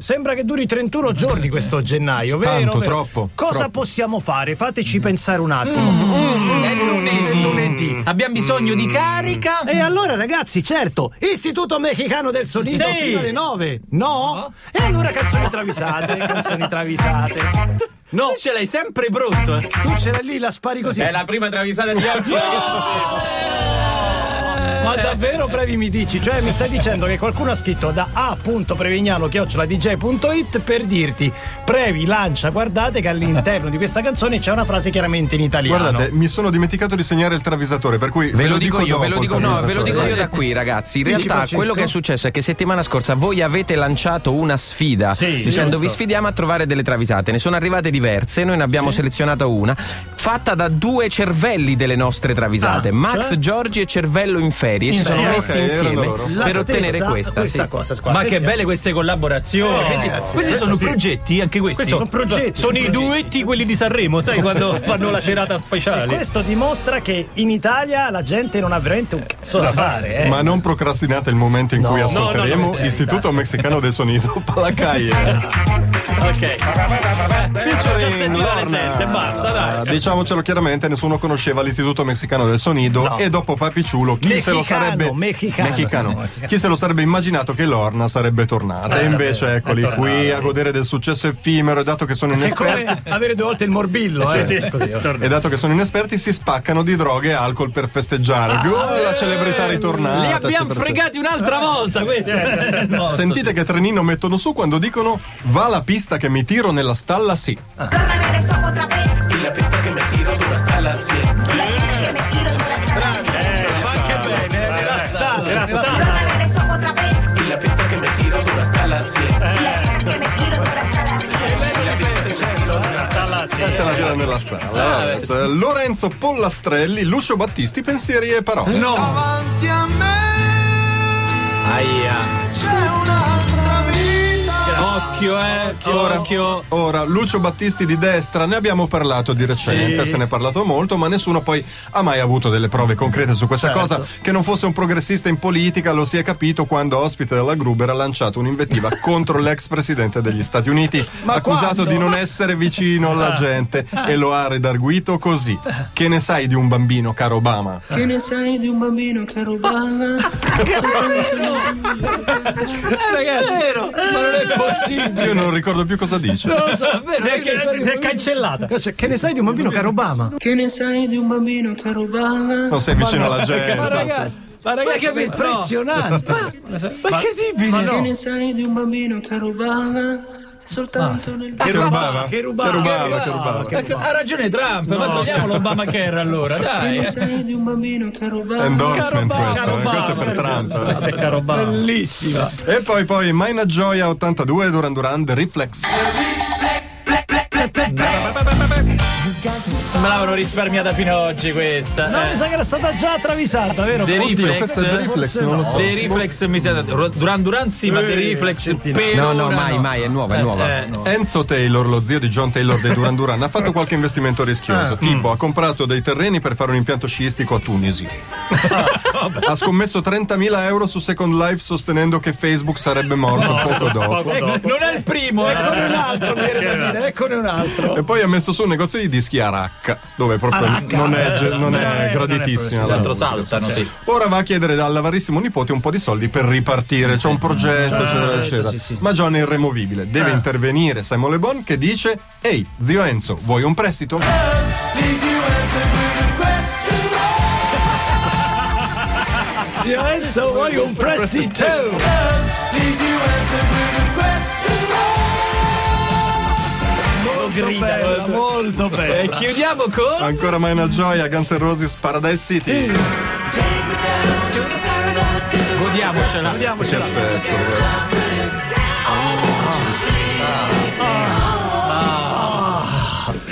Sembra che duri 31 giorni questo gennaio, vero? Tanto, vero? troppo, Cosa troppo. possiamo fare? Fateci pensare un attimo. Mm, È lunedì. È lunedì. Abbiamo bisogno di carica. E allora ragazzi, certo, Istituto Mexicano del Sonido Sì. fino alle 9. No? E allora canzoni travisate, canzoni travisate. No, Tu ce l'hai sempre pronto. eh. tu ce l'hai lì, la spari così. È la prima travisata di oggi. Ma davvero brevi mi dici? Cioè mi stai dicendo che qualcuno ha scritto da a.prevignano-dj.it per dirti Previ, lancia, guardate che all'interno di questa canzone c'è una frase chiaramente in italiano. Guardate, mi sono dimenticato di segnare il travisatore, per cui Ve lo dico io, dopo ve lo dico, no, ve lo dico io da qui, ragazzi. In Dici, realtà, Francesco? quello che è successo è che settimana scorsa voi avete lanciato una sfida Sì, dicendo giusto. vi sfidiamo a trovare delle travisate. Ne sono arrivate diverse, noi ne abbiamo selezionata una, fatta da due cervelli delle nostre travisate, Ah, Max cioè? Giorgi e Cervello in Ferie. Si sono messi insieme per ottenere questa. questa sì. cosa qua. Ma che belle queste collaborazioni. questi questi sono progetti, anche questi. Questi sono progetti. Sono i progetti. duetti quelli di Sanremo, sai quando fanno la serata E speciale. questo dimostra che inItalia la gente non ha veramente un cazzo da fare, eh. Ma non procrastinate il momento in cui No, ascolteremo no, no, no, Istituto Mexicano del Sonido Palacaie. Ok. Featuring Lorna. basta, dai. Diciamocelo chiaramente, nessuno conosceva l'Istituto Mexicano del Sonido No. e dopo Papiciulo chi se lo Mexicano, sarebbe mexicano. Mexicano. chi se lo sarebbe immaginato che Lorna sarebbe tornata e invece eccoli qui a godere del successo effimero e dato che sono È inesperti come avere due volte il morbillo, eh. Così, e dato che sono inesperti si spaccano di droghe e alcol per festeggiare. Oh, la celebrità ritornata. Li abbiamo fregati un'altra volta questi. Sentite che trenino mettono su quando dicono va la pista che mi tiro nella stalla sì. Lola, regresó otra vez. Y la pista que me tiro dura hasta las 100. La pista que me tiro dura hasta las 100. Anche bene, eh, la stalla, la stalla. Lola, regresó otra vez. Y la pista que me tiro dura hasta las 100. La pista que me tiro dura hasta las 100. Questa è la tira nella stalla. Eh, Lorenzo Pollastrelli, Lucio Battisti, pensieri e parole. No, Aia. Occhio, eh. Ora, Occhio. ora, Lucio Battisti di destra, ne abbiamo parlato di recente, Sì. se ne è parlato molto, ma nessuno poi ha mai avuto delle prove concrete su questa Certo. cosa. Che non fosse un progressista in politica lo si è capito quando ospite della Gruber ha lanciato un'invettiva contro l'ex presidente degli Stati Uniti, Ma accusato quando? di non essere vicino alla gente e lo ha redarguito così. Che ne sai di un bambino, caro Obama? Che ne sai di un bambino che rubava? Ragazzi, ma non è possibile. Io non ricordo più cosa dice. Non lo so, vero? È, che- è cancellata. Cioè, che ne sai di un bambino caro Obama? Che ne sai di un bambino che rubava? Non sei vicino alla gente. Ma ragazzi, ma ragazzi, Ma che- è impressionante. Ma che esibile? Che ne sai di un bambino che rubava? Soltanto nel Che rubava? Che rubava? Che rubava? Che rubava? Ecco, Ha ragione Trump, ma togliamo l'Obamacare allora, Che dai. sai di un bambino che rubava? Endorsement Caro questo, eh, Obama, questo è per Trump. Questa è caro. Bellissima. E poi poi Maina Gioia 82 Duran Duran The Reflex. Me l'avevano risparmiata fino ad oggi questa. No, eh. mi sa che era stata già travisata, vero? The Oddio, è The Reflex. Reflex, non lo so. The Reflex mi sa Duran Duran sì, ma The Reflex per No, no, ora mai, no. mai, è nuova, è nuova. Eh, Enzo Taylor, lo zio di John Taylor dei Duran Duran, ha fatto qualche investimento rischioso. Tipo, ha comprato dei terreni per fare un impianto sciistico a Tunisi. ha scommesso 30.000 euro su Second Life sostenendo che Facebook sarebbe morto poco dopo. Poco eh, dopo. non è il primo, Eccone un eh. altro, da dire, eccone un altro. E poi ha messo su un negozio di dischi a Racca, dove proprio Aracca. non è, non è è- graditissima. non è saltano, sì. Ora va a chiedere all'avarissimo nipote un po' di soldi per ripartire. C'è un progetto, eccetera, eccetera. sì, sì. Ma John è irremovibile. Deve intervenire Simon Le Bon che dice: Ehi, zio Enzo, vuoi un prestito? Zio Enzo, vuoi un prestito? Molto bella, molto E bella. chiudiamo con Ancora mai una gioia, Guns N' Roses Paradise City. Godiamocela. Vediamocela. Pezzo,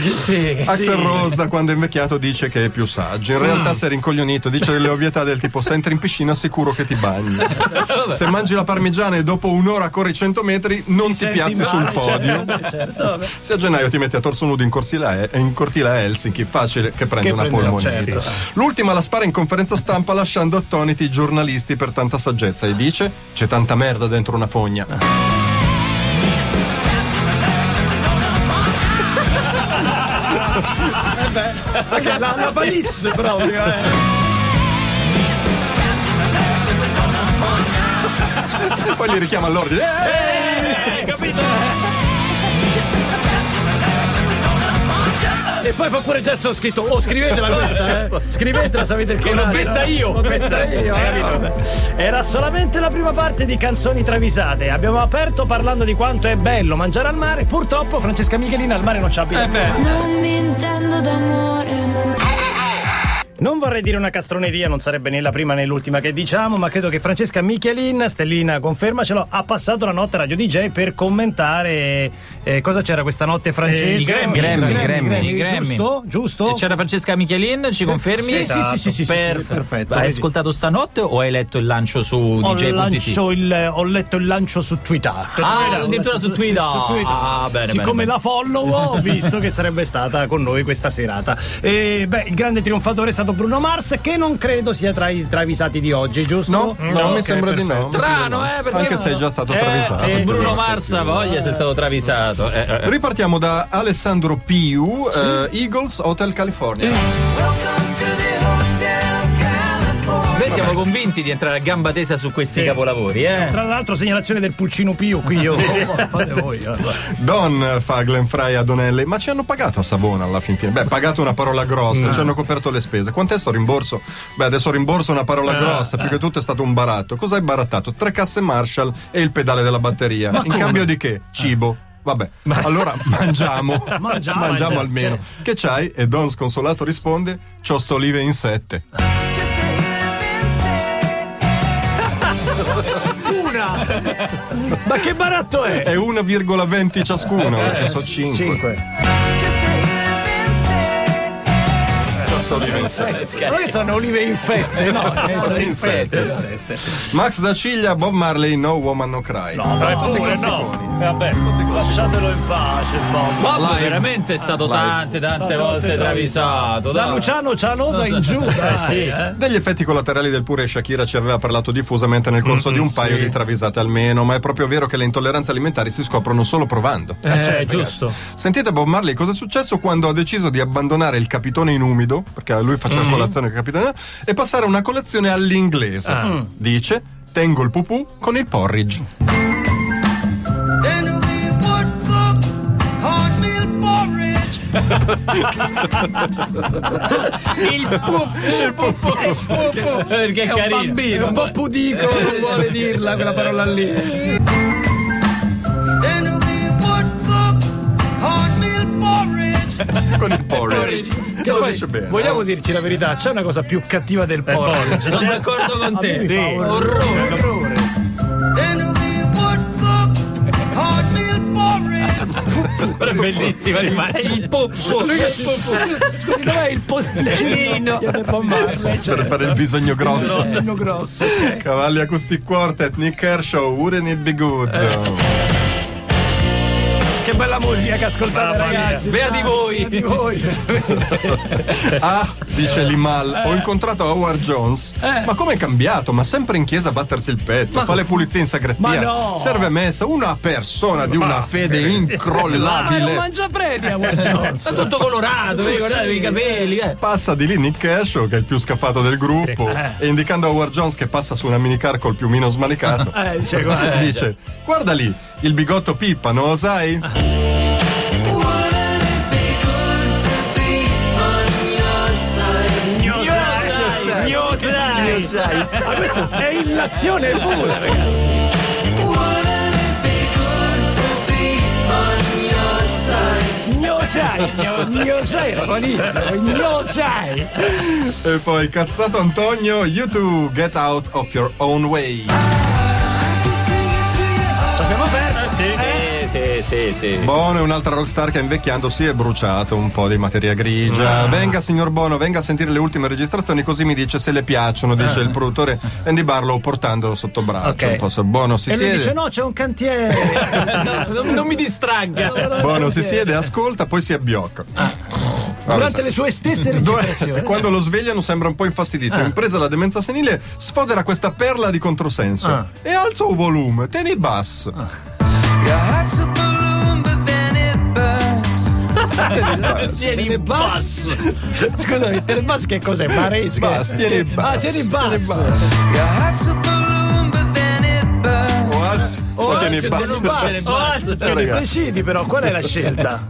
Sì, Axel Rose da quando è invecchiato dice che è più saggio. In realtà si è rincoglionito, dice delle ovvietà del tipo se entri in piscina sicuro che ti bagni. Se mangi la parmigiana e dopo un'ora corri 100 metri non ti, senti piazzi sul male, podio. certo, certo. Se a gennaio ti metti a torso nudo in cortile a, in cortile a Helsinki, facile che prendi Che una polmonite. certo. L'ultima la spara in conferenza stampa lasciando attoniti i giornalisti per tanta saggezza e dice c'è tanta merda dentro una fogna. Vabbè. Perché la, la palisse proprio, eh. Poi li richiama all'ordine. Eh! E poi fa pure gesto scritto, oh scrivetela questa, eh. Scrivetela se avete il coraggio. l'ho detta io. L'ho detta io, eh. Era solamente la prima parte di canzoni travisate. Abbiamo aperto parlando di quanto è bello mangiare al mare. Purtroppo Francesca Michelina al mare non ci abita. Eh. Non mi intendo d'amore. Non vorrei dire una castroneria, non sarebbe né la prima né l'ultima che diciamo, ma credo che Francesca Michelin, Stellina confermacelo, ha passato la notte a Radio DJ per commentare eh, cosa c'era questa notte Francesca. i Grammy. Grammy, Grammy. I Grammy. Giusto? Giusto? E c'era Francesca Michelin, ci confermi? Sì, sì, sì, sì, sì, sì, Per- perfetto. Hai Vedi. ascoltato stanotte o hai letto il lancio su Ho, DJ.it? lancio il- ho letto il lancio su Twitter. Ah, addirittura su Twitter. Su Twitter. Ah, bene, Siccome bene, la follow ho visto che sarebbe stata con noi questa serata. E, beh, il grande trionfatore è stato Bruno Mars, che non credo sia tra i travisati di oggi, giusto? No, no, mi Ok, sembra di no. mi sembra Strano, di no. eh, perché- Anche se è già stato Eh, travisato. eh, Bruno Mars, ha voglia, sei stato travisato. Eh, eh. Ripartiamo da Alessandro Piu, eh, Eagles Hotel California. Noi siamo convinti di entrare a gamba tesa su questi capolavori, eh? Tra l'altro, segnalazione del Pulcino Pio qui io. Fate voi. eh. Don fa Glenn Fry a Donelli, ma ci hanno pagato a Savona alla fin fine. Beh, pagato una parola grossa, ci hanno coperto le spese. Quant'è sto rimborso? Beh, adesso rimborso una parola grossa, più che tutto è stato un baratto. Cosa hai barattato? Tre casse Marshall e il pedale della batteria. In cambio di che? Cibo. Vabbè, allora mangiamo. Mangiamo, mangiamo mangiamo, almeno. Che c'hai? E Don sconsolato risponde: C'ho sto olive in sette. Ma che baratto è? È 1,20 ciascuno, eh, perché sono 5. 5. senza olive insette. Non che sono olive infette, no, sono infette. infette. Max da Ciglia, Bob Marley, No Woman No Cry. No, no, tutti pure, no. Eh, vabbè, lasciatelo in pace, Bob. Bob live. veramente è stato live. tante, tante volte travisato. Da, da Luciano Cianosa in giù. Eh, dai, sì. eh. Degli effetti collaterali del pure Shakira ci aveva parlato diffusamente nel corso mm, di un sì. paio di travisate almeno, ma è proprio vero che le intolleranze alimentari si scoprono solo provando. Eh, eh certo. cioè, giusto. Sentite Bob Marley cosa è successo quando ha deciso di abbandonare il capitone in umido perché a lui faceva colazione con il capitone, e passare a una colazione all'inglese. Ah. Dice, tengo il pupù con il porridge. Il pup, il pup, il pup, perché è, È un carino. bambino. Un po' pudico, non vuole dirla quella parola lì. con il porridge. Che Lo poi, dice bene. vogliamo no? dirci la verità, c'è una cosa più cattiva del porridge. Sono d'accordo con te. Sì. Orrore. Orrore. Bellissima l'immagine. Il pup, Lui che si- Scusi, dov'è il posticino? Per fare il bisogno grosso. il bisogno grosso. Cavalli Acoustic Quartet, Nick Kershaw, Wouldn't It Be Good? Che bella musica che ascoltate Mamma ragazzi. Bea di voi. Bea di voi. Ah, dice Limal, Eh. ho incontrato Howard Jones. Ma come è cambiato? Ma sempre in chiesa a battersi il petto, fa le pulizie in sacrestia. Ma no. Serve messa, una persona di una fede Ah, è un incrollabile. mangiapremi a War Jones. È tutto colorato, vi ricordate i capelli? Eh. Passa di lì Nick Kershaw, che è il più scaffato del gruppo, e indicando Howard Jones che passa su una minicar col piumino smanicato, Eh, dice, guarda, dice: Guarda lì, il bigotto Pippa, non lo sai? Ma questo è illazione pura, ragazzi. Gnosai, Gnosai era buonissimo, Gnosai. E poi cazzato Antonio, you two get out of your own way. Ci abbiamo aperto. Sì, sì, sì, sì. Bono è un'altra rockstar che invecchiando si è bruciato un po' di materia grigia. Venga, signor Bono, venga a sentire le ultime registrazioni, così mi dice se le piacciono, dice il produttore Andy Barlow portandolo sotto braccio. Ok. Un po' se Bono si E lui siede. dice no, c'è un cantiere. non, non mi distragga. Bono si siede, ascolta, poi si abbiocca. Durante le sue stesse registrazioni. Quando lo svegliano sembra un po' infastidito. Impresa la demenza senile, sfodera questa perla di controsenso. Ah. E alza il volume, tieni basso. Your heart's a balloon, but then it bursts. Tieni basso. Scusami, tieni basso che cos'è? Barese? Basso, tieni Ah, basso. tieni basso. What? Oh, O tieni anzi, basso. tieni basso. Oh, anzi, Cioè, Eh, ragazzi. decidi però, qual è la scelta?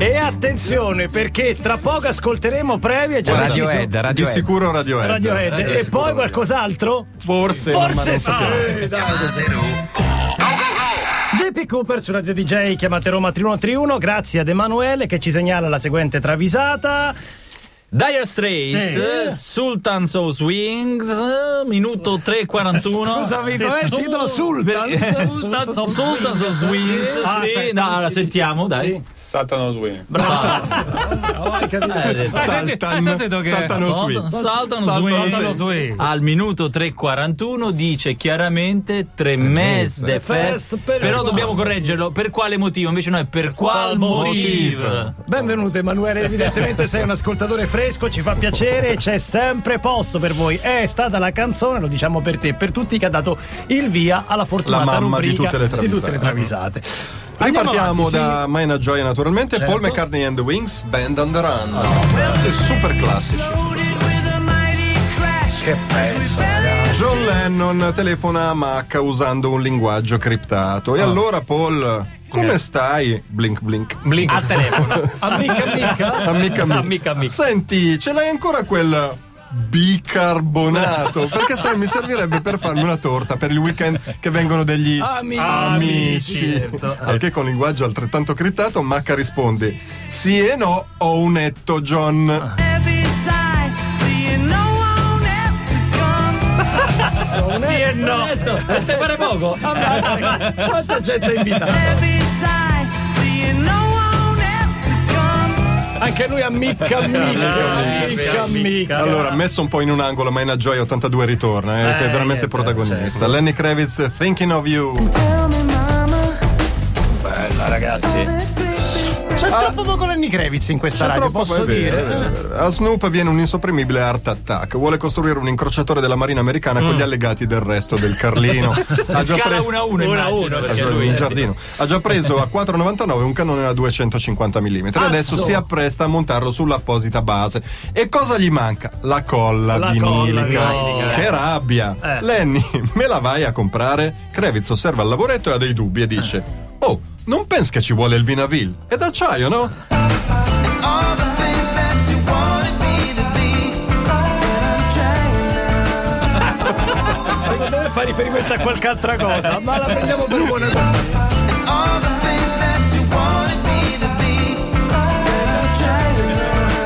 E attenzione perché tra poco ascolteremo previa già Radiohead, deciso- Di Radiohead. sicuro Radiohead. Radiohead. Eh, e poi qualcos'altro? Forse, Forse sì. dai. JP Cooper su Radio DJ, chiamate Roma 3131, grazie ad Emanuele che ci segnala la seguente travisata. Dire Straits, Sì. eh, Sultans of Swings, eh, minuto 3.41. Scusami, com'è il titolo Sultan? Eh, Sultans of Sultans of Swings, Ah, sì, no, la sentiamo, dai. Sì. Saltano swing. Oh, hai capito? Eh. Hai senti- hai sentito che saltano swing. Saltano Saltano swing. Saltano swing. Al minuto 3.41 dice chiaramente tre mesi de fest, per però dobbiamo correggerlo. Per quale motivo? Invece no, è per qual motivo? Benvenuto Emanuele, evidentemente sei un ascoltatore fresco, ci fa piacere, c'è sempre posto per voi. È stata la canzone, lo diciamo per te e per tutti, che ha dato il via alla fortunata La mamma di rubrica tutte le travisate. tutte le travisate. Andiamo Ripartiamo avanti, sì. da Maina Gioia naturalmente, Certo. Paul McCartney and the Wings, Band on the Run. Dei super classici. Che pezzo, ragazzi. John Lennon telefona a Mac usando un linguaggio criptato. E allora Paul, come stai? Blink blink. Blink al telefono. Amica, amica. Amica, amica. Amica, amica. Senti, ce l'hai ancora quel bicarbonato? Perché sai, mi servirebbe per farmi una torta per il weekend che vengono degli Amici. amici. Certo. Al che con linguaggio altrettanto criptato, Macca risponde: Sì e no, ho un etto, John. Sì e no. Eh, Te pare poco? Ammazza, quanta gente ha invitato. Anche lui amica, amica, amica, amica. Allora, messo un po' in un angolo, Maina Gioia 82 ritorna, eh, che è veramente niente, protagonista. certo. Lenny Kravitz, Thinking of You. Bella, ragazzi. C'è troppo poco Lenny Kravitz in questa radio, posso dire? vero, vero. A Snoop viene un insopprimibile art attack. Vuole costruire un incrociatore della Marina americana con gli allegati del resto del Carlino. Ha già Scala pre- 1 a 1 Uno a immagino, uno, perché in lui è- giardino. Ha già preso a 4,99 un cannone da 250 mm. Adesso Cazzo! si appresta a montarlo sull'apposita base. E cosa gli manca? La colla La vinilica. colla. Che rabbia! Eh. Lenny, me la vai a comprare? Kravitz osserva il lavoretto e ha dei dubbi e dice: Oh, non pensi che ci vuole il Vinaville? È d'acciaio, no? Secondo me fa riferimento a qualche altra cosa, ma la prendiamo per buona così.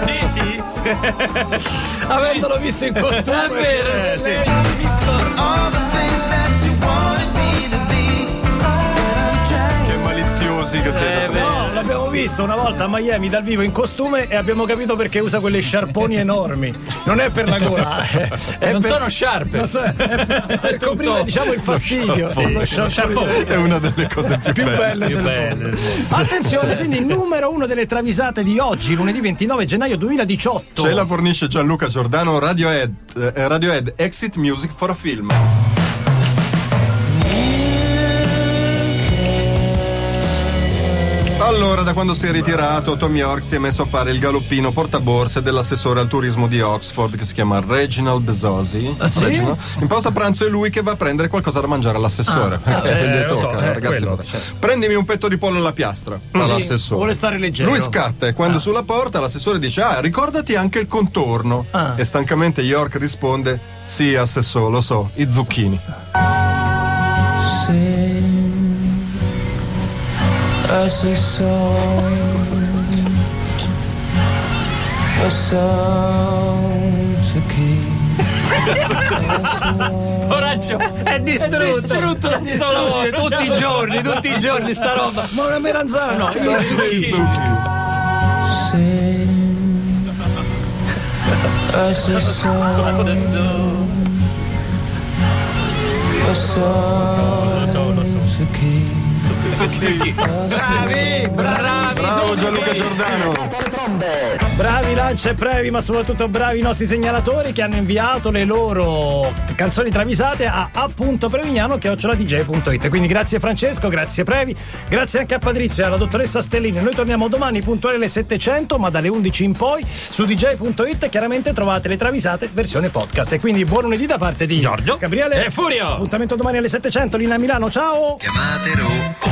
Dici? Avendolo visto in costume. È vero, eh, sì. Siete. Eh. No, l'abbiamo visto una volta a Miami dal vivo in costume e abbiamo capito perché usa quelle sciarponi enormi. Non è per la gola, è, è Non per- sono sciarpe. non so, è per, per coprire diciamo il fastidio. Lo sciarpone È una delle cose più, più belle Più del belle, mondo. sì. Attenzione, quindi numero uno delle travisate di oggi, lunedì 29 gennaio 2018. Ce la fornisce Gianluca Giordano, Radiohead, eh, Radiohead Exit Music for a Film. Allora, da quando si è ritirato, Tom York si è messo a fare il galoppino portaborse dell'assessore al turismo di Oxford che si chiama Reginald Bezosi. Ah, sì? Reginald. In pausa pranzo è lui che va a prendere qualcosa da mangiare all'assessore. Perché certo, gli lo so, tocca, certo, ragazzi. quello, Prendimi un petto di pollo alla piastra, fa Sì, l'assessore. vuole stare leggero. Lui scatta e quando sulla porta l'assessore dice ah ricordati anche il contorno Ah. e stancamente York risponde sì assessore lo so i zucchini Coraggio è distrutto, distrutto da sto lavoro. Tutti i giorni, tutti i giorni sta roba. Ma una melanzana no, io Sì, i zucchini. Suzuki. Bravi, bravi, Bravo Gianluca Giordano. bravi Lancia e Previ, ma soprattutto bravi i nostri segnalatori che hanno inviato le loro canzoni travisate a appunto prevignano dj.it. Quindi grazie Francesco, grazie Previ, grazie anche a Patrizia e alla dottoressa Stellini. Noi torniamo domani puntuali alle 700, ma dalle 11 in poi su dj.it chiaramente trovate le travisate versione podcast. E quindi buon lunedì da parte di Giorgio Gabriele E Furio. Appuntamento domani alle 700, Lina Milano, ciao! Chiamatelo